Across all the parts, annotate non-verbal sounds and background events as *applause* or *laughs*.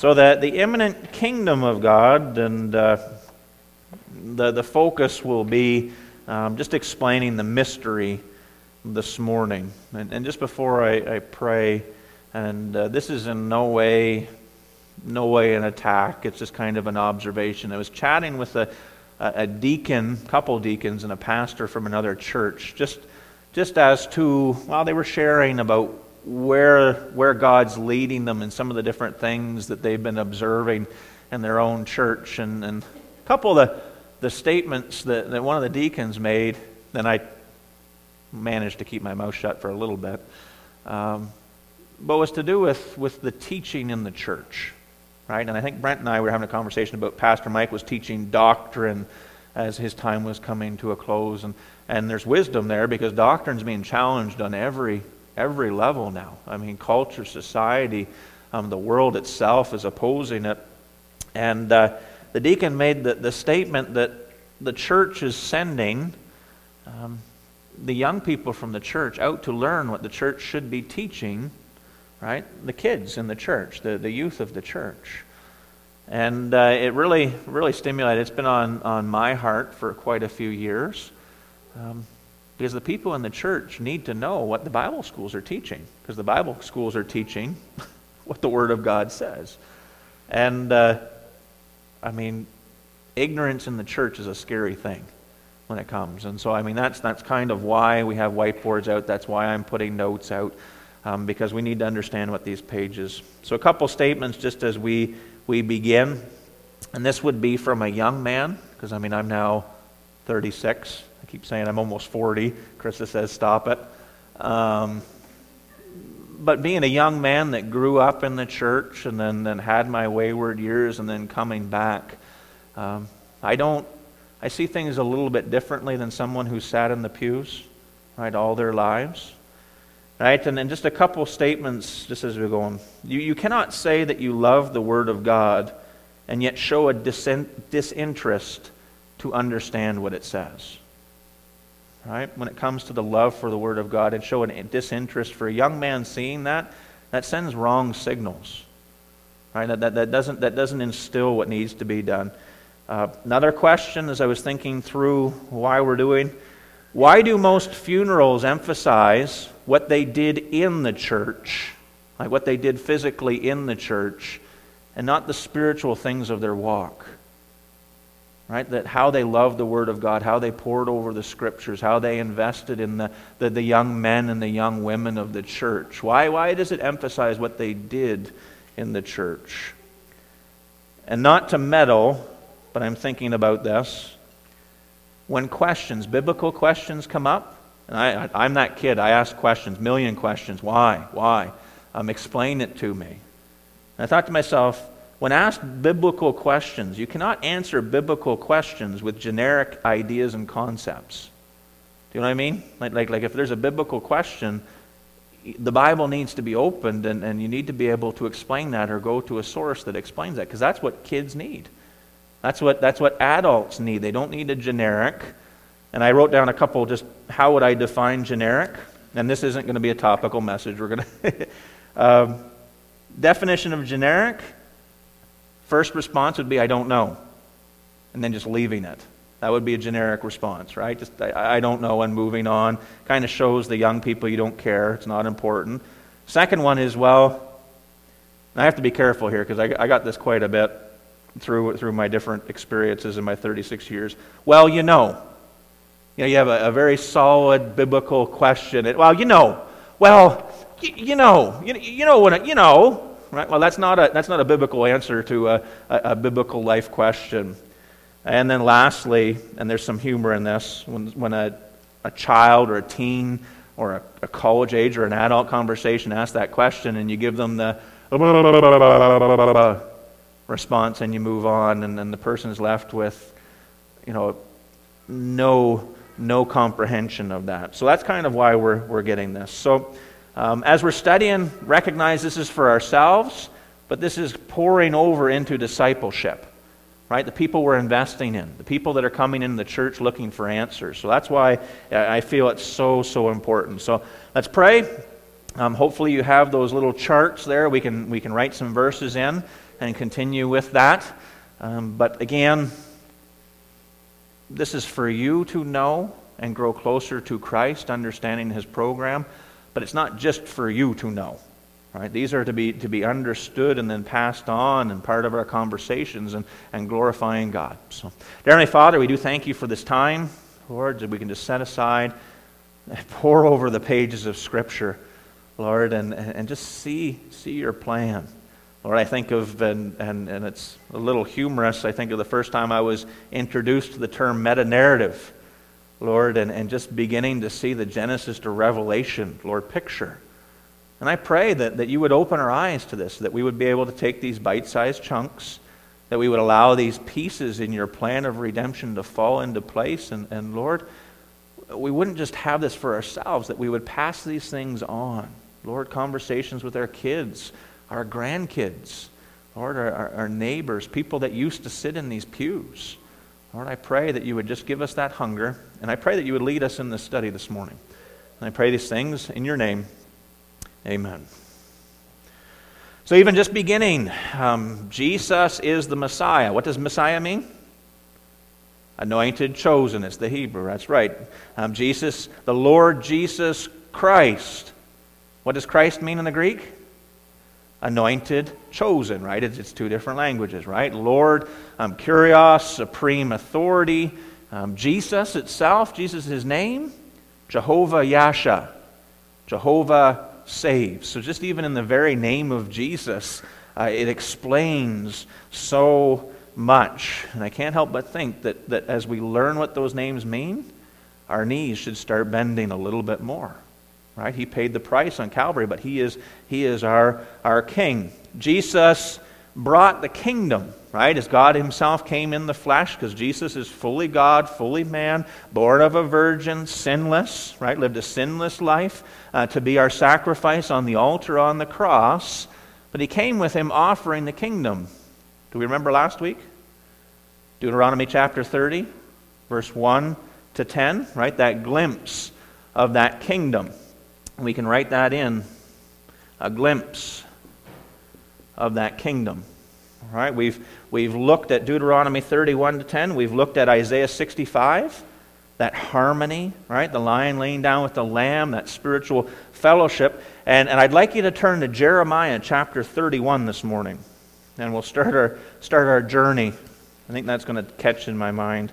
So that the imminent kingdom of God and uh, the, the focus will be um, just explaining the mystery this morning. And, and just before I, I pray, and uh, this is in no way, no way an attack. It's just kind of an observation. I was chatting with a, a deacon, couple deacons, and a pastor from another church, just just as to while they were sharing about where where God's leading them and some of the different things that they've been observing in their own church, and, and a couple of the the statements that, that one of the deacons made, then I managed to keep my mouth shut for a little bit. Um, but was to do with, with the teaching in the church, right? And I think Brent and I were having a conversation about Pastor Mike was teaching doctrine as his time was coming to a close, and, and there's wisdom there because doctrine's being challenged on every every level now. I mean, culture, society, um, the world itself is opposing it, and uh, the deacon made the, the statement that the church is sending. Um, the young people from the church out to learn what the church should be teaching right? The kids in the church, the, the youth of the church. And uh, it really, really stimulated. It's been on, on my heart for quite a few years. Um, because the people in the church need to know what the Bible schools are teaching. Because the Bible schools are teaching *laughs* what the Word of God says. And, uh, I mean, ignorance in the church is a scary thing when it comes. And so, I mean, that's, that's kind of why we have whiteboards out. That's why I'm putting notes out um, because we need to understand what these pages. So, a couple statements just as we, we begin. And this would be from a young man, because I mean, I'm now 36. I keep saying I'm almost 40. Krista says, stop it. Um, but being a young man that grew up in the church and then, then had my wayward years and then coming back, um, I don't, I see things a little bit differently than someone who sat in the pews, right, all their lives. Right? And then just a couple statements just as we're going. You, you cannot say that you love the Word of God and yet show a disinterest to understand what it says. Right? When it comes to the love for the Word of God and show a disinterest for a young man seeing that, that sends wrong signals. Right? That, that, that, doesn't, that doesn't instill what needs to be done. Uh, another question as I was thinking through why we're doing why do most funerals emphasize what they did in the church, like what they did physically in the church, and not the spiritual things of their walk? Right? That how they loved the Word of God, how they poured over the Scriptures, how they invested in the, the, the young men and the young women of the church. Why, why does it emphasize what they did in the church? And not to meddle, but I'm thinking about this when questions, biblical questions come up, and I, I, am that kid, I ask questions, million questions. Why? Why? Um, explain it to me. And I thought to myself, when asked biblical questions, you cannot answer biblical questions with generic ideas and concepts. Do you know what I mean? Like, like, like if there's a biblical question, the Bible needs to be opened and, and you need to be able to explain that or go to a source that explains that because that's what kids need. That's what, that's what adults need. They don't need a generic. And I wrote down a couple just how would I define generic? And this isn't going to be a topical message. We're going *laughs* to. um, definition of generic first response would be I don't know. And then just leaving it. That would be a generic response, right? Just I, I don't know and moving on. Kind of shows the young people you don't care. It's not important. Second one is, well, I have to be careful here because I, I got this quite a bit through, through my different experiences in my 36 years? Well, you know. You know, you have a, a very solid biblical question. It, well, you know. Well, you, you know. You, you know what, you know. Right? Well, that's not a, that's not a biblical answer to a, a, a biblical life question. And then lastly, and there's some humor in this, when, when a, a child or a teen or a, a college age or an adult conversation asks that question and you give them the response and you move on, and then the person is left with, you know, no, no comprehension of that. So that's kind of why we're, we're getting this. So um, as we're studying, recognize this is for ourselves, but this is pouring over into discipleship. Right? The people we're investing in, the people that are coming into the church looking for answers. So that's why I feel it's so, so important. So let's pray, Um, hopefully, you have those little charts there. We can, we can write some verses in and continue with that. Um, but again, this is for you to know and grow closer to Christ, understanding his program. But it's not just for you to know. Right? These are to be, to be understood and then passed on and part of our conversations and, and glorifying God. So, dear Heavenly Father, we do thank you for this time, Lord, that we can just set aside, and *laughs* pour over the pages of Scripture, Lord, and, and just see, see your plan. Lord, I think of, and, and, and it's a little humorous, I think of the first time I was introduced to the term meta narrative, Lord, and, and just beginning to see the Genesis to Revelation, Lord, picture. And I pray that, that you would open our eyes to this, that we would be able to take these bite sized chunks, that we would allow these pieces in your plan of redemption to fall into place. And, and Lord, we wouldn't just have this for ourselves, that we would pass these things on. Lord, conversations with our kids our grandkids, Lord, our, our, our neighbors, people that used to sit in these pews. Lord, I pray that you would just give us that hunger, and I pray that you would lead us in this study this morning. And I pray these things in your name. Amen. So, even just beginning, um, Jesus is the Messiah. What does Messiah mean? Anointed, chosen. It's the Hebrew. That's right. Um, Jesus, the Lord Jesus Christ. What does Christ mean in the Greek? Anointed, chosen, right? It's, it's two different languages, right? Lord, um, Kurios, supreme authority. Um, Jesus itself, Jesus' his name, Jehovah Yasha, Jehovah saves. So just even in the very name of Jesus, uh, it explains so much. And I can't help but think that, that as we learn what those names mean, our knees should start bending a little bit more right? He paid the price on Calvary, but he is, he is our, our king. Jesus brought the kingdom, right? As God himself came in the flesh, because Jesus is fully God, fully man, born of a virgin, sinless, right? Lived a sinless life uh, to be our sacrifice on the altar on the cross. But he came with him offering the kingdom. Do we remember last week? Deuteronomy chapter 30, verse 1 to 10, right? That glimpse of that kingdom. We can write that in a glimpse of that kingdom. All right, we've, we've looked at Deuteronomy 31 to 10. We've looked at Isaiah 65, that harmony, right? The lion laying down with the lamb, that spiritual fellowship. And, and I'd like you to turn to Jeremiah chapter 31 this morning. And we'll start our, start our journey. I think that's going to catch in my mind.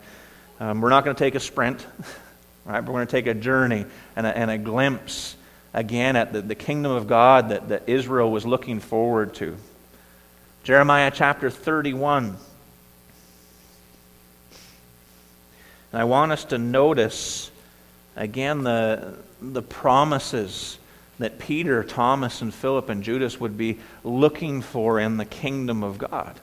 Um, we're not going to take a sprint, *laughs* right? We're going to take a journey and a, and a glimpse again at the, the kingdom of God that, that Israel was looking forward to. Jeremiah chapter 31. And I want us to notice again the, the promises that Peter, Thomas, and Philip and Judas would be looking for in the kingdom of God.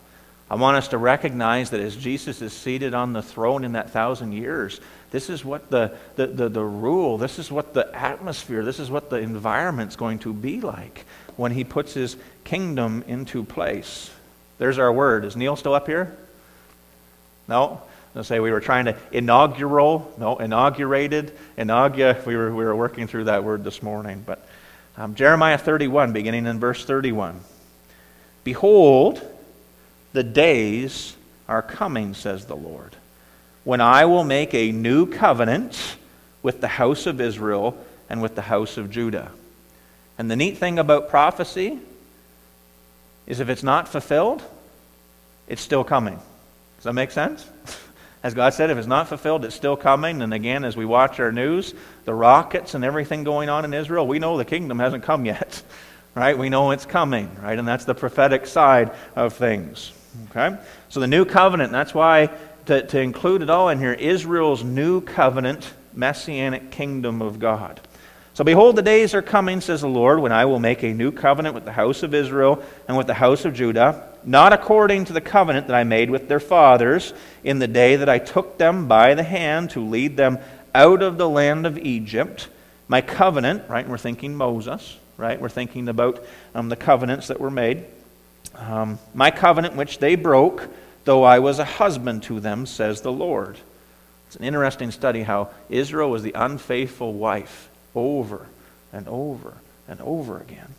I want us to recognize that as Jesus is seated on the throne in that thousand years, this is what the, the, the, the, rule, this is what the atmosphere, this is what the environment's going to be like when he puts his kingdom into place. There's our word. Is Neil still up here? No? I'll say we were trying to inaugural, no, inaugurated, inaugura. We were, we were working through that word this morning. But um, Jeremiah 31, beginning in verse 31. Behold, the days are coming, says the Lord when I will make a new covenant with the house of Israel and with the house of Judah. And the neat thing about prophecy is if it's not fulfilled, it's still coming. Does that make sense? *laughs* As God said, if it's not fulfilled, it's still coming. And again, as we watch our news, the rockets and everything going on in Israel, we know the kingdom hasn't come yet. *laughs* Right? We know it's coming, right? And that's the prophetic side of things. Okay? So the new covenant, that's why to, to include it all in here Israel's new covenant, messianic kingdom of God. So behold, the days are coming, says the Lord, when I will make a new covenant with the house of Israel and with the house of Judah, not according to the covenant that I made with their fathers in the day that I took them by the hand to lead them out of the land of Egypt. My covenant, right? And we're thinking Moses, right? We're thinking about um, the covenants that were made. Um, my covenant, which they broke though I was a husband to them, says the Lord. It's an interesting study how Israel was the unfaithful wife over and over and over again.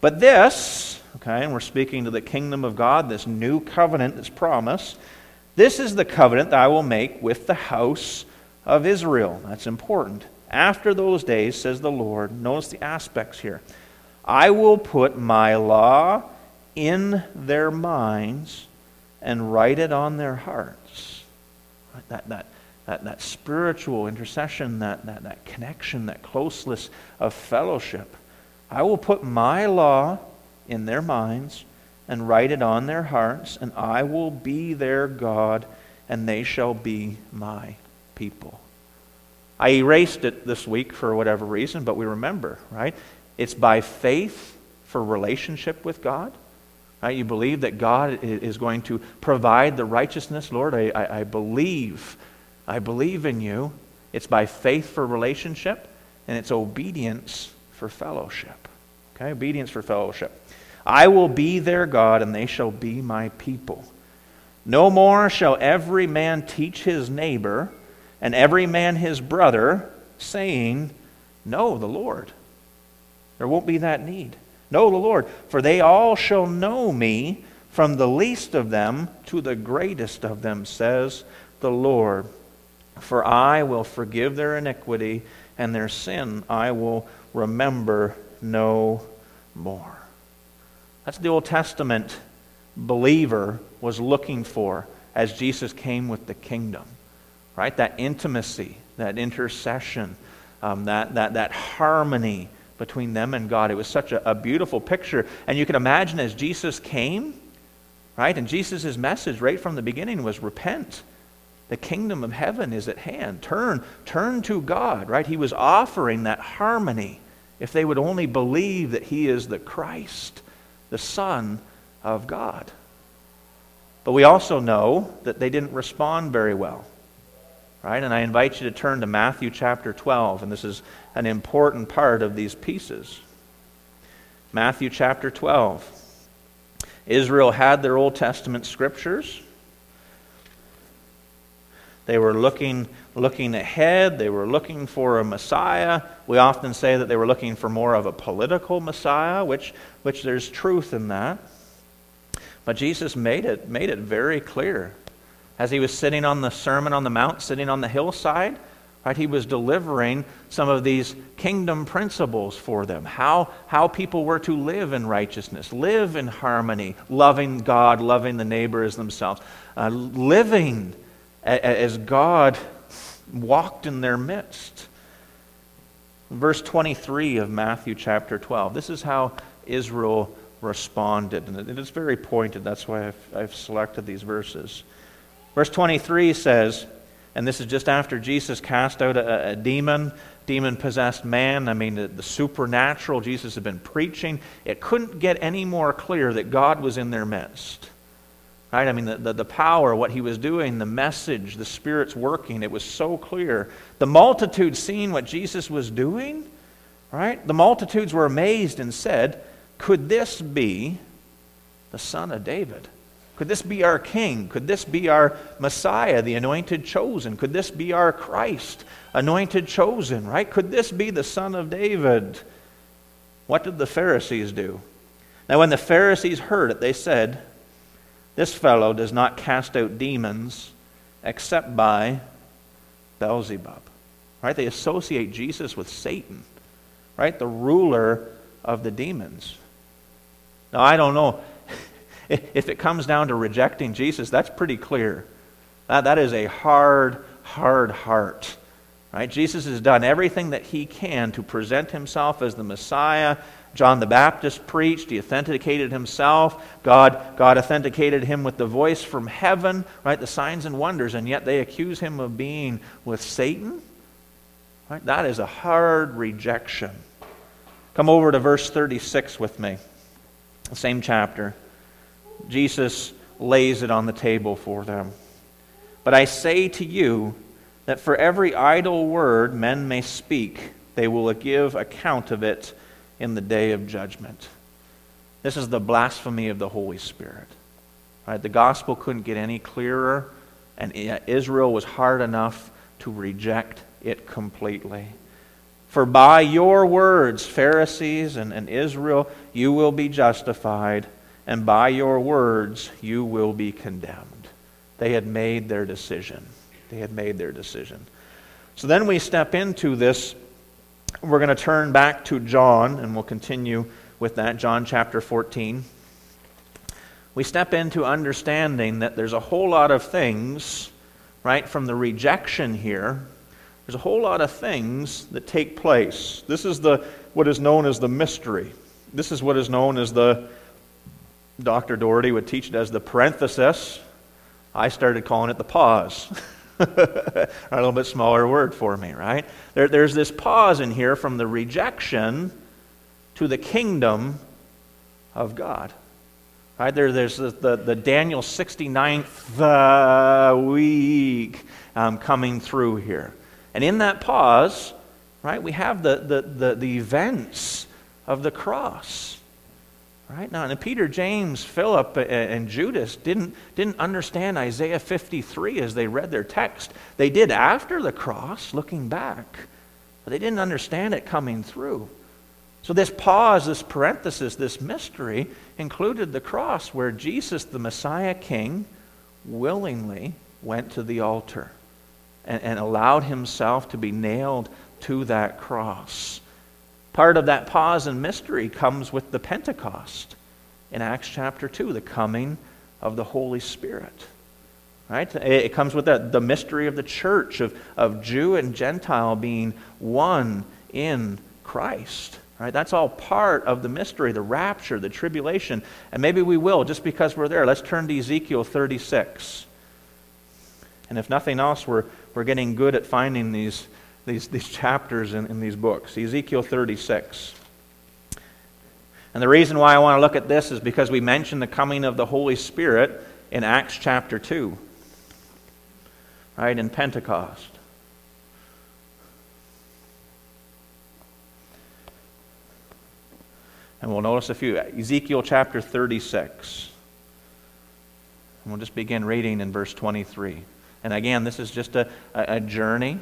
But this, okay, and we're speaking to the kingdom of God, this new covenant, this promise, this is the covenant that I will make with the house of Israel. That's important. After those days, says the Lord, notice the aspects here. I will put my law in their minds and write it on their hearts. That, that, that, that spiritual intercession, that, that, that connection, that closeness of fellowship. I will put my law in their minds and write it on their hearts, and I will be their God, and they shall be my people. I erased it this week for whatever reason, but we remember, right? It's by faith for relationship with God. Right? You believe that God is going to provide the righteousness. Lord, I, I, I believe. I believe in you. It's by faith for relationship, and it's obedience for fellowship. Okay? Obedience for fellowship. I will be their God, and they shall be my people. No more shall every man teach his neighbor and every man his brother, saying, Know the Lord. There won't be that need. Know the Lord, for they all shall know me, from the least of them to the greatest of them, says the Lord. For I will forgive their iniquity, and their sin I will remember no more. That's the Old Testament believer was looking for as Jesus came with the kingdom. Right? That intimacy, that intercession, um, that, that, that harmony between them and God. It was such a, a beautiful picture. And you can imagine as Jesus came, right? And Jesus' message right from the beginning was repent. The kingdom of heaven is at hand. Turn, turn to God, right? He was offering that harmony if they would only believe that he is the Christ the Son of God. But we also know that they didn't respond very well. Right? And I invite you to turn to Matthew chapter 12, and this is an important part of these pieces. Matthew chapter 12. Israel had their Old Testament scriptures. They were looking, looking ahead. They were looking for a Messiah. We often say that they were looking for more of a political Messiah, which, which there's truth in that. But Jesus made it, made it very clear. As he was sitting on the Sermon on the Mount, sitting on the hillside, right, he was delivering some of these kingdom principles for them. How, how people were to live in righteousness, live in harmony, loving God, loving the neighbor as themselves, uh, living as God walked in their midst. Verse 23 of Matthew chapter 12. This is how Israel responded. And it is very pointed. That's why I've, I've selected these verses. Verse 23 says, and this is just after Jesus cast out a, a demon, demon possessed man. I mean, the, the, supernatural Jesus had been preaching. It couldn't get any more clear that God was in their midst. Right? I mean, the, the, the, power, what he was doing, the message, the Spirit's working, it was so clear. The multitude seeing what Jesus was doing, right? The multitudes were amazed and said, Could this be the Son of David? Could this be our King? Could this be our Messiah, the anointed chosen? Could this be our Christ, anointed chosen, right? Could this be the Son of David? What did the Pharisees do? Now, when the Pharisees heard it, they said, this fellow does not cast out demons except by Beelzebub. Right? They associate Jesus with Satan, right? The ruler of the demons. Now, I don't know. If it comes down to rejecting Jesus, that's pretty clear. That, that is a hard, hard heart. Right? Jesus has done everything that he can to present himself as the Messiah, John the Baptist preached. He authenticated himself. God, God authenticated him with the voice from heaven, right? The signs and wonders, and yet they accuse him of being with Satan. Right? That is a hard rejection. Come over to verse 36 with me. The same chapter. Jesus lays it on the table for them. But I say to you that for every idle word men may speak, they will give account of it in the day of judgment. This is the blasphemy of the Holy Spirit. Right? The gospel couldn't get any clearer, and Israel was hard enough to reject it completely. For by your words, Pharisees and, and Israel, you will be justified, and by your words, you will be condemned. They had made their decision. They had made their decision. So then we step into this. We're going to turn back to John, and we'll continue with that, John chapter 14. We step into understanding that there's a whole lot of things, right, from the rejection here there's a whole lot of things that take place. This is the what is known as the mystery. This is what is known as the Dr. Doherty would teach it as the parenthesis. I started calling it the pause. *laughs* a little bit smaller word for me, right? There, there's this pause in here from the rejection to the kingdom of God. Right there, there's the, the, the Daniel 69th uh, week um, coming through here. And in that pause, right, we have the, the, the, the events of the cross. Right now, and Peter, James, Philip, and Judas didn't, didn't understand Isaiah 53 as they read their text. They did after the cross, looking back, but they didn't understand it coming through. So, this pause, this parenthesis, this mystery included the cross where Jesus, the Messiah King, willingly went to the altar and, and allowed himself to be nailed to that cross. Part of that pause and mystery comes with the Pentecost in Acts chapter 2, the coming of the Holy Spirit. Right? It comes with that, the mystery of the church, of, of Jew and Gentile being one in Christ. Right? That's all part of the mystery, the rapture, the tribulation. And maybe we will, just because we're there. Let's turn to Ezekiel 36. And if nothing else, we're, we're getting good at finding these, these, these chapters in, in these books. Ezekiel 36. And the reason why I want to look at this is because we mentioned the coming of the Holy Spirit in Acts chapter 2, right, in Pentecost. And we'll notice a few. Ezekiel chapter 36. And we'll just begin reading in verse 23. And again, this is just a, a, journey,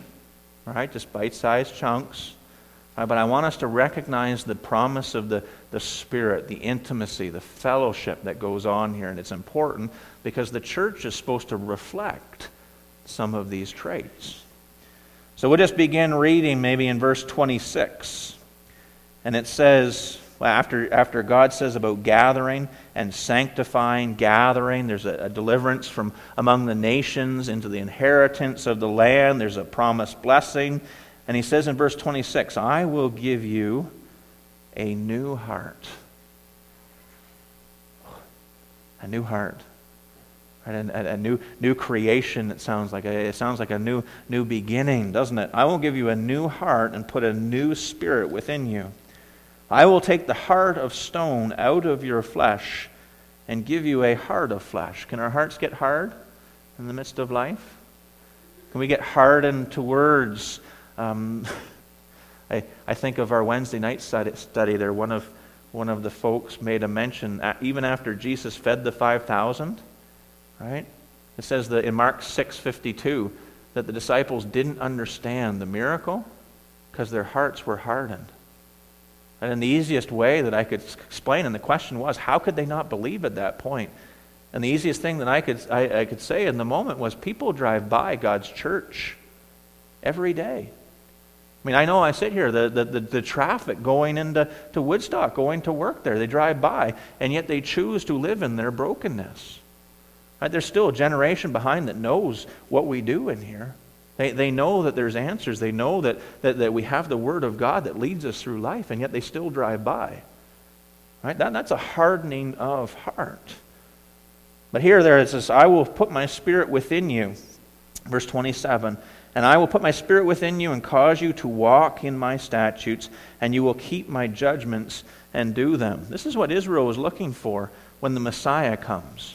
right? Just bite sized chunks. Right? But I want us to recognize the promise of the, the Spirit, the intimacy, the fellowship that goes on here. And it's important because the church is supposed to reflect some of these traits. So we'll just begin reading maybe in verse 26. And it says, after, after God says about gathering and sanctifying, gathering, there's a, a, deliverance from among the nations into the inheritance of the land. There's a promised blessing. And he says in verse 26, I will give you a new heart. A new heart. Right? A, a, new, new creation, it sounds like. It sounds like a new, new beginning, doesn't it? I will give you a new heart and put a new spirit within you. I will take the heart of stone out of your flesh and give you a heart of flesh. Can our hearts get hard in the midst of life? Can we get hardened to words? Um, *laughs* I, I think of our Wednesday night study there. One of, one of the folks made a mention, even after Jesus fed the 5,000, right? It says that in Mark 6.52 that the disciples didn't understand the miracle because their hearts were hardened. And in the easiest way that I could explain, and the question was, how could they not believe at that point? And the easiest thing that I could, I, I could say in the moment was people drive by God's church every day. I mean, I know I sit here, the, the, the, the, traffic going into to Woodstock, going to work there, they drive by, and yet they choose to live in their brokenness. Right? There's still a generation behind that knows what we do in here. They, they know that there's answers. They know that, that, that we have the Word of God that leads us through life, and yet they still drive by. Right? That, that's a hardening of heart. But here there it says, I will put my spirit within you. Verse 27 And I will put my spirit within you and cause you to walk in my statutes, and you will keep my judgments and do them. This is what Israel was looking for when the Messiah comes.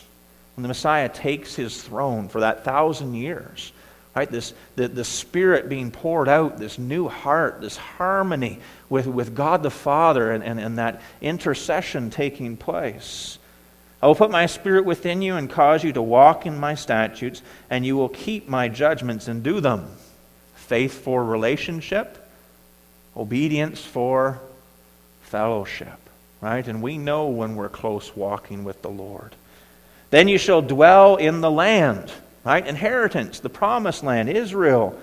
When the Messiah takes his throne for that thousand years. Right? This, the, the Spirit being poured out, this new heart, this harmony with, with God the Father, and, and, and that intercession taking place. I will put my Spirit within you and cause you to walk in my statutes, and you will keep my judgments and do them. Faith for relationship obedience for fellowship, right? And we know when we're close walking with the Lord. Then you shall dwell in the land, right? Inheritance, the promised land, Israel.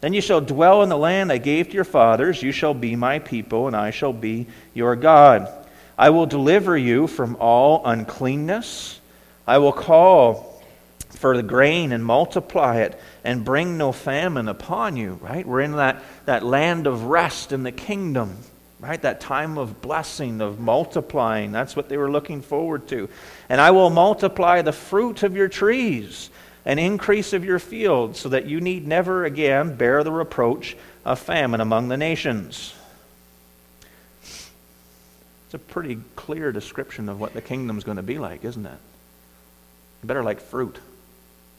Then you shall dwell in the land I gave to your fathers. You shall be my people, and I shall be your God. I will deliver you from all uncleanness. I will call for the grain and multiply it and bring no famine upon you, right? We're in that, that land of rest in the kingdom, right? That time of blessing, of multiplying. That's what they were looking forward to. And I will multiply the fruit of your trees an increase of your fields, so that you need never again bear the reproach of famine among the nations. It's a pretty clear description of what the kingdom's going to be like, isn't it? Better like fruit.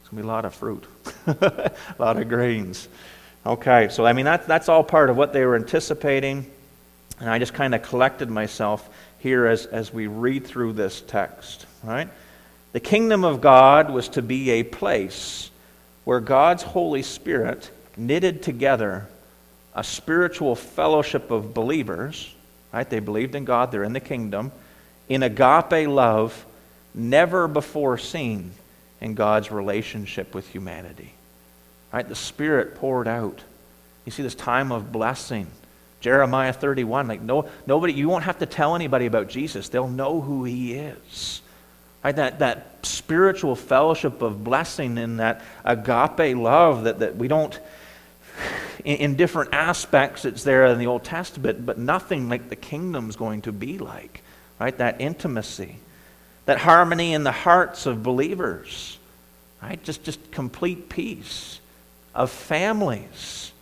It's going to be a lot of fruit, *laughs* a lot of grains. Okay, so I mean, that, that's all part of what they were anticipating. And I just kind of collected myself here as, as we read through this text, right? The kingdom of God was to be a place where God's Holy Spirit knitted together a spiritual fellowship of believers, right? They believed in God, they're in the kingdom, in agape love never before seen in God's relationship with humanity. Right? The Spirit poured out. You see this time of blessing. Jeremiah 31, like no, nobody, you won't have to tell anybody about Jesus. They'll know who he is. Right? That, that spiritual fellowship of blessing and that agape love that, that we don't, in, in different aspects, it's there in the Old Testament, but nothing like the kingdom's going to be like. Right? That intimacy, that harmony in the hearts of believers. Right? Just, just complete peace of families,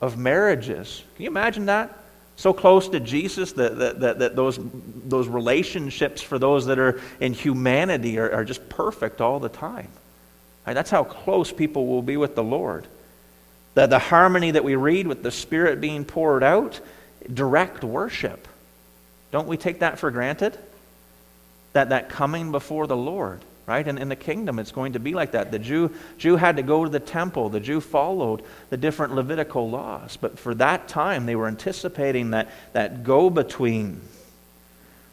of marriages. Can you imagine that? So close to Jesus that, that, that, that, those, those relationships for those that are in humanity are, are just perfect all the time. Right? That's how close people will be with the Lord. The, the harmony that we read with the Spirit being poured out, direct worship. Don't we take that for granted? That, that coming before the Lord right? And in the kingdom, it's going to be like that. The Jew, Jew had to go to the temple, the Jew followed the different Levitical laws. But for that time, they were anticipating that, that go between,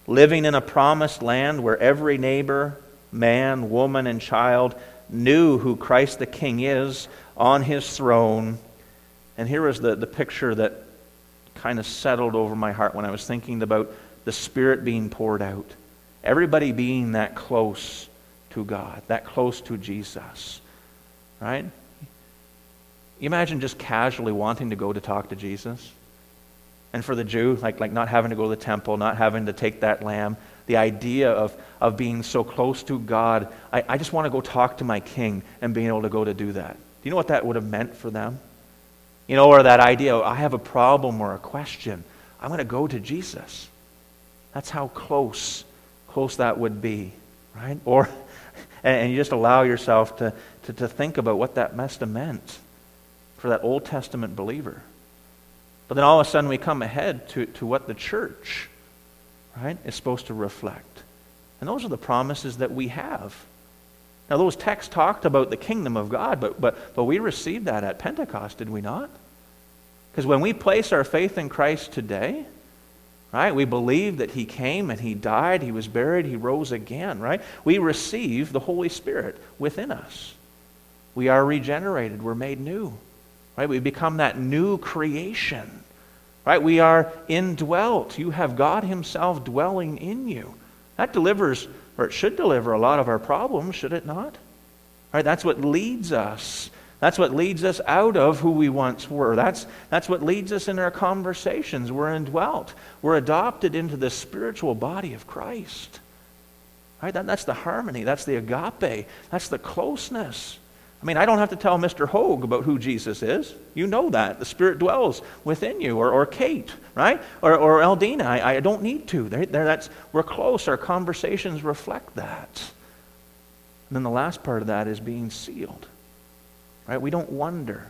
living in a promised land where every neighbor, man, woman, and child knew who Christ the King is on his throne. And here was the, the picture that kind of settled over my heart when I was thinking about the Spirit being poured out. Everybody being that close to God, that close to Jesus. Right? Imagine just casually wanting to go to talk to Jesus? And for the Jew, like, like not having to go to the temple, not having to take that lamb, the idea of, of being so close to God, I, I just want to go talk to my king and being able to go to do that. Do you know what that would have meant for them? You know, or that idea, oh, I have a problem or a question. I'm going to go to Jesus. That's how close, close that would be, right? Or and, and you just allow yourself to, to, to think about what that must have meant for that Old Testament believer. But then all of a sudden we come ahead to, to what the church, right, is supposed to reflect. And those are the promises that we have. Now, those texts talked about the kingdom of God, but, but, but we received that at Pentecost, did we not? Because when we place our faith in Christ today, right? We believe that he came and he died, he was buried, he rose again, right? We receive the Holy Spirit within us. We are regenerated, we're made new, right? We become that new creation, right? We are indwelt. You have God himself dwelling in you. That delivers, or it should deliver a lot of our problems, should it not? Right? That's what leads us that's what leads us out of who we once were. That's, that's what leads us in our conversations. We're indwelt. We're adopted into the spiritual body of Christ. Right? That, that's the harmony. That's the agape. That's the closeness. I mean, I don't have to tell Mr. Hogue about who Jesus is. You know that. The Spirit dwells within you. Or, or Kate, right? Or, or Eldina. I, I don't need to. They're, they're, that's, we're close. Our conversations reflect that. And then the last part of that is being sealed. Right? We don't wonder.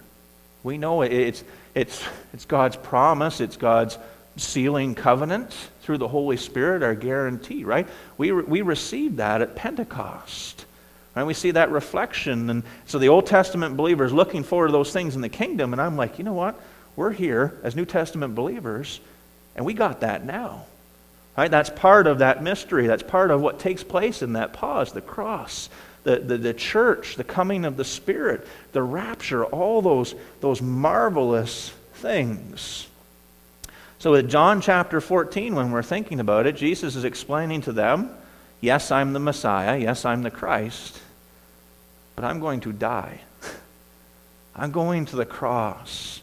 We know it's, it's, it's God's promise, it's God's sealing covenant through the Holy Spirit, our guarantee, right? We, we received that at Pentecost. Right? We see that reflection. And so the Old Testament believers looking forward to those things in the kingdom, and I'm like, you know what? we're here as New Testament believers, and we got that now. Right? That's part of that mystery. That's part of what takes place in that pause, the cross, the, the, the church, the coming of the Spirit, the rapture, all those, those marvelous things. So, in John chapter 14, when we're thinking about it, Jesus is explaining to them, Yes, I'm the Messiah. Yes, I'm the Christ. But I'm going to die. *laughs* I'm going to the cross.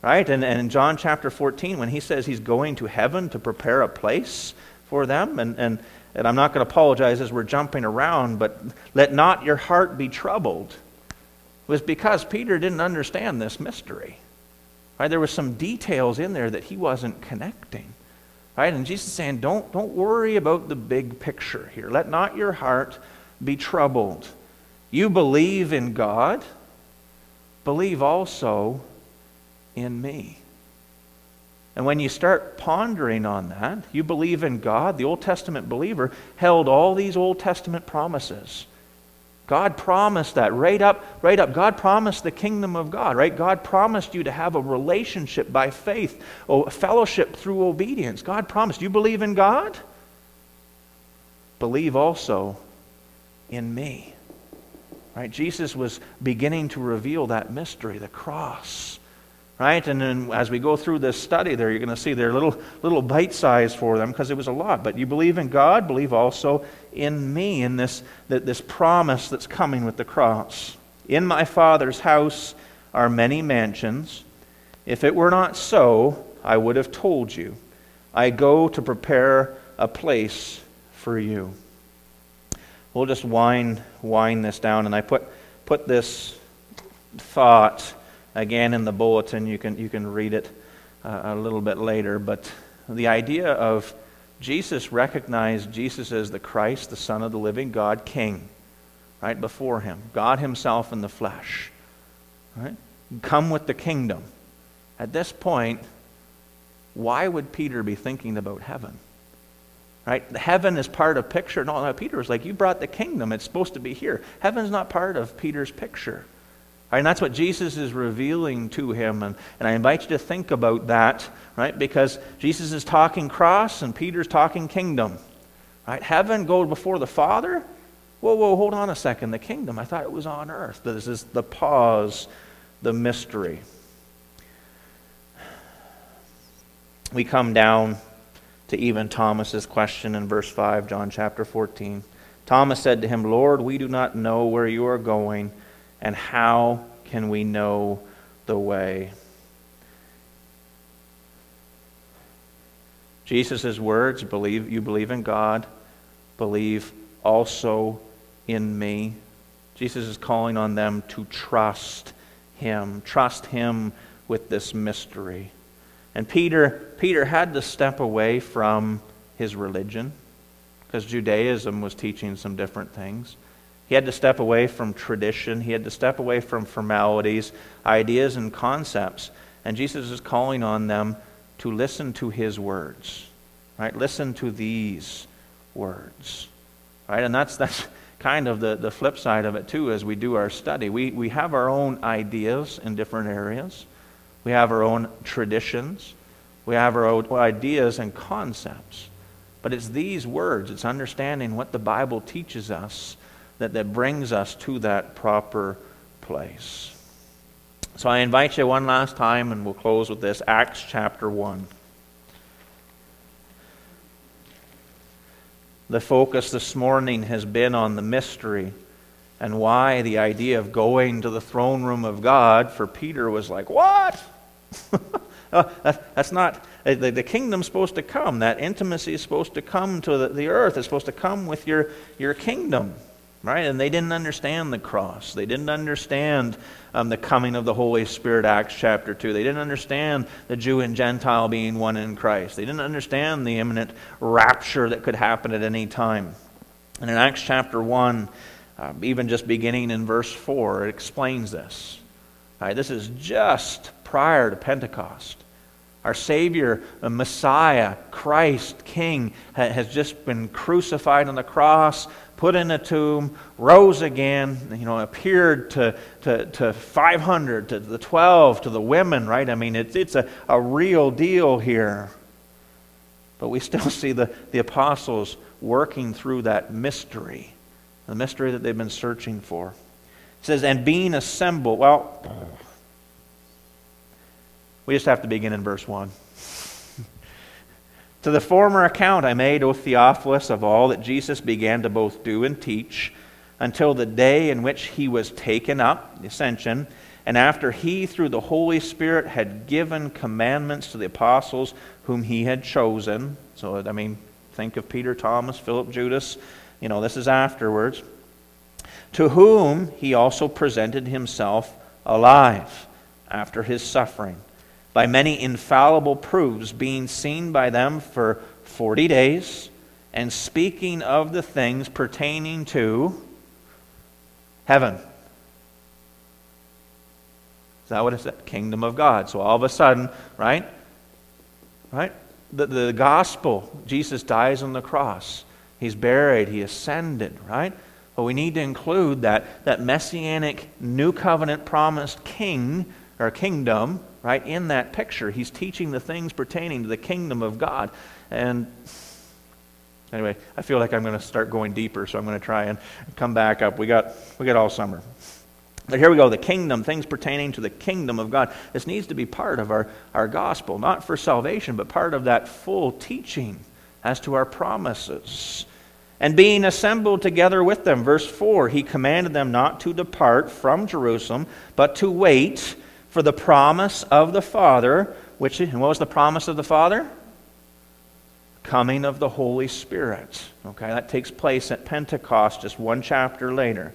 Right? And, and in John chapter 14, when he says he's going to heaven to prepare a place for them, and, and, and I'm not going to apologize as we're jumping around, but let not your heart be troubled, was because Peter didn't understand this mystery. Right? There were some details in there that he wasn't connecting. Right? And Jesus is saying, don't, don't worry about the big picture here. Let not your heart be troubled. You believe in God, believe also in me. And when you start pondering on that, you believe in God. The Old Testament believer held all these Old Testament promises. God promised that right up, right up. God promised the kingdom of God, right? God promised you to have a relationship by faith, a fellowship through obedience. God promised. You believe in God? Believe also in me. Right? Jesus was beginning to reveal that mystery, the cross right? And then as we go through this study there, you're going to see they're little, little bite size for them because it was a lot. But you believe in God, believe also in me, in this, this promise that's coming with the cross. In my Father's house are many mansions. If it were not so, I would have told you. I go to prepare a place for you. We'll just wind, wind this down, and I put, put this thought again in the bulletin. You can, you can read it uh, a little bit later. But the idea of Jesus recognized Jesus as the Christ, the Son of the living God, King, right before him, God Himself in the flesh. Right? Come with the kingdom. At this point, why would Peter be thinking about heaven? Right? Heaven is part of picture. No, no, Peter was like, You brought the kingdom. It's supposed to be here. Heaven's not part of Peter's picture. Right? And that's what Jesus is revealing to him. And, and I invite you to think about that, right? Because Jesus is talking cross and Peter's talking kingdom. Right? Heaven goes before the Father. Whoa, whoa, hold on a second. The kingdom, I thought it was on earth. This is the pause, the mystery. We come down to even Thomas's question in verse 5, John chapter 14. Thomas said to him, Lord, we do not know where you are going and how can we know the way? Jesus' words believe you believe in God, believe also in me. Jesus is calling on them to trust him, trust him with this mystery. And Peter Peter had to step away from his religion because Judaism was teaching some different things. He had to step away from tradition. He had to step away from formalities, ideas, and concepts. And Jesus is calling on them to listen to his words. Right? Listen to these words. Right? And that's, that's kind of the, the flip side of it, too, as we do our study. We, we have our own ideas in different areas, we have our own traditions, we have our own ideas and concepts. But it's these words, it's understanding what the Bible teaches us that, that brings us to that proper place. So I invite you one last time, and we'll close with this Acts chapter 1. The focus this morning has been on the mystery and why the idea of going to the throne room of God for Peter was like, What? *laughs* Uh, that's not, uh, the, the kingdom's supposed to come. That intimacy is supposed to come to the, the earth. It's supposed to come with your, your kingdom right? And they didn't understand the cross. They didn't understand um, the coming of the Holy Spirit, Acts chapter 2. They didn't understand the Jew and Gentile being one in Christ. They didn't understand the imminent rapture that could happen at any time. And in Acts chapter 1, uh, even just beginning in verse 4, it explains this. Right, this is just prior to Pentecost. Our Savior, Messiah, Christ, King, has just been crucified on the cross, put in a tomb, rose again, you know, appeared to, to, to 500, to the 12, to the women, right? I mean, it's, it's a, a real deal here. But we still *laughs* see the, the apostles working through that mystery, the mystery that they've been searching for. It says, and being assembled. Well, we just have to begin in verse 1. to the former account I made, O Theophilus, of all that Jesus began to both do and teach, until the day in which he was taken up, the ascension, and after he, through the Holy Spirit, had given commandments to the apostles whom he had chosen. So, I mean, think of Peter, Thomas, Philip, Judas. You know, this is afterwards. To whom he also presented himself alive after his suffering by many infallible proofs, being seen by them for 40 days, and speaking of the things pertaining to heaven. Is that what it said? Kingdom of God. So all of a sudden, right? Right? The, the gospel, Jesus dies on the cross. He's buried. He ascended, right? But we need to include that, that messianic new covenant promised king or kingdom right, in that picture. He's teaching the things pertaining to the kingdom of God. And anyway, I feel like I'm going to start going deeper, so I'm going to try and come back up. We got, we got all summer. But here we go the kingdom, things pertaining to the kingdom of God. This needs to be part of our, our gospel, not for salvation, but part of that full teaching as to our promises. And being assembled together with them, verse 4, he commanded them not to depart from Jerusalem, but to wait for the promise of the Father, which, and what was the promise of the Father? Coming of the Holy Spirit. Okay, that takes place at Pentecost, just one chapter later.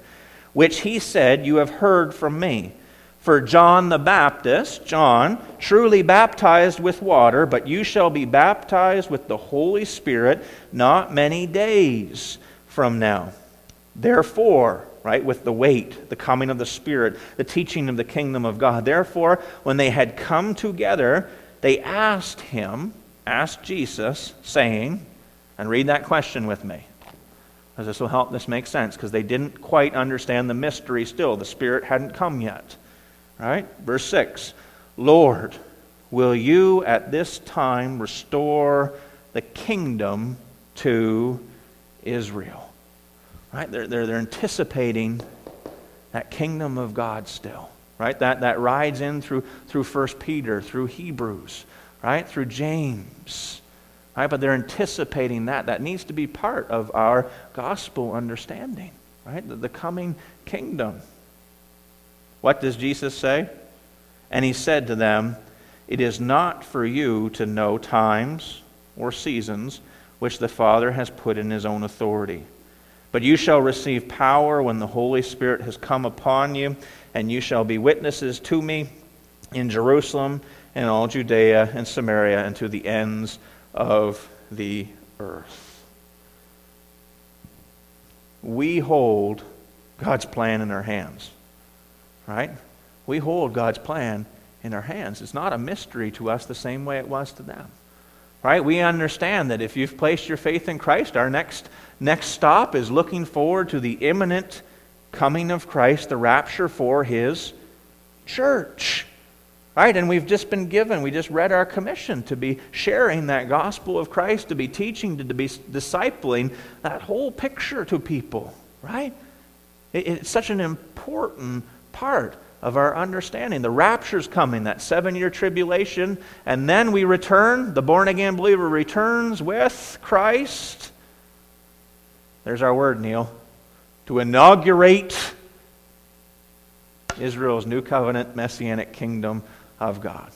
Which he said, You have heard from me. For John the Baptist, John, truly baptized with water, but you shall be baptized with the Holy Spirit not many days from now. Therefore, right? With the wait, the coming of the Spirit, the teaching of the kingdom of God. Therefore, when they had come together, they asked him, asked Jesus, saying, and read that question with me. Because this will help this make sense, because they didn't quite understand the mystery still. The Spirit hadn't come yet. Right? Verse 6 Lord, will you at this time restore the kingdom to Israel? Right? They're, they're, they're anticipating that kingdom of God still. Right? That, that rides in through, through 1 Peter, through Hebrews, right? Through James. Right? But they're anticipating that. That needs to be part of our gospel understanding. Right? The, the coming kingdom. What does Jesus say? And he said to them, It is not for you to know times or seasons which the Father has put in his own authority but you shall receive power when the Holy Spirit has come upon you, and you shall be witnesses to me in Jerusalem and all Judea and Samaria and to the ends of the earth. We hold God's plan in our hands, right? We hold God's plan in our hands. It's not a mystery to us the same way it was to them. Right? We understand that if you've placed your faith in Christ, our next Next stop is looking forward to the imminent coming of Christ, the rapture for his church. Right? And we've just been given, we just read our commission to be sharing that gospel of Christ, to be teaching, to to be discipling that whole picture to people. Right? It's such an important part of our understanding. The rapture's coming, that seven year tribulation, and then we return. The born again believer returns with Christ there's our word, Neil. To inaugurate Israel's new covenant messianic kingdom of God.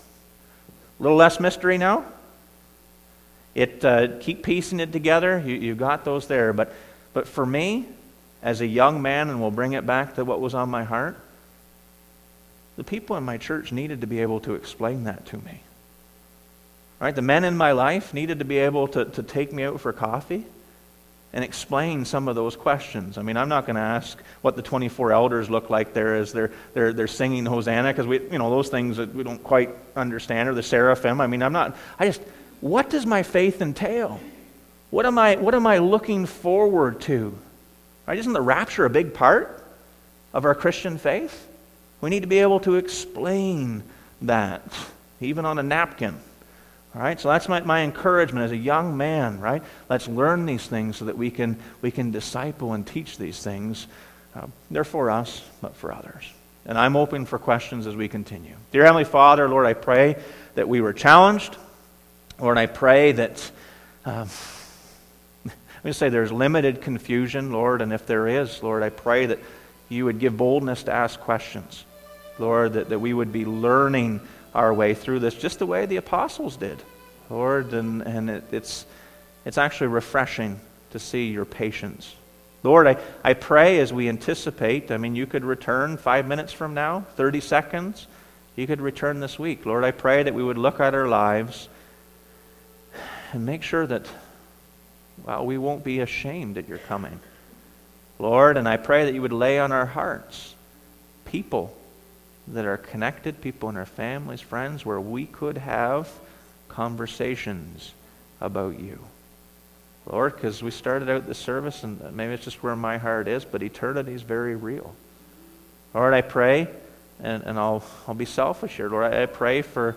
A little less mystery now. It uh, keep piecing it together. You, you got those there, but but for me, as a young man, and we'll bring it back to what was on my heart. The people in my church needed to be able to explain that to me. Right? The men in my life needed to be able to, to take me out for coffee and explain some of those questions. I mean, I'm not going to ask what the 24 elders look like there as they're, they're, they're singing Hosanna, because we, you know, those things that we don't quite understand, or the seraphim. I mean, I'm not, I just, what does my faith entail? What am I, what am I looking forward to? Right? Isn't the rapture a big part of our Christian faith? We need to be able to explain that, even on a napkin. All right, so that's my, my encouragement as a young man, right? Let's learn these things so that we can, we can disciple and teach these things. Uh, they're for us, but for others. And I'm open for questions as we continue. Dear Heavenly Father, Lord, I pray that we were challenged. Lord, I pray that, uh, *laughs* let me say there's limited confusion, Lord, and if there is, Lord, I pray that you would give boldness to ask questions. Lord, that, that we would be learning our way through this just the way the apostles did, Lord. And, and it, it's, it's actually refreshing to see your patience. Lord, I, I pray as we anticipate, I mean, you could return five minutes from now, 30 seconds. You could return this week. Lord, I pray that we would look at our lives and make sure that, well, we won't be ashamed at your coming. Lord, and I pray that you would lay on our hearts people that are connected, people in our families, friends, where we could have conversations about you. Lord, because we started out the service, and maybe it's just where my heart is, but eternity is very real. Lord, I pray, and, and I'll, I'll be selfish here. Lord, I, I pray for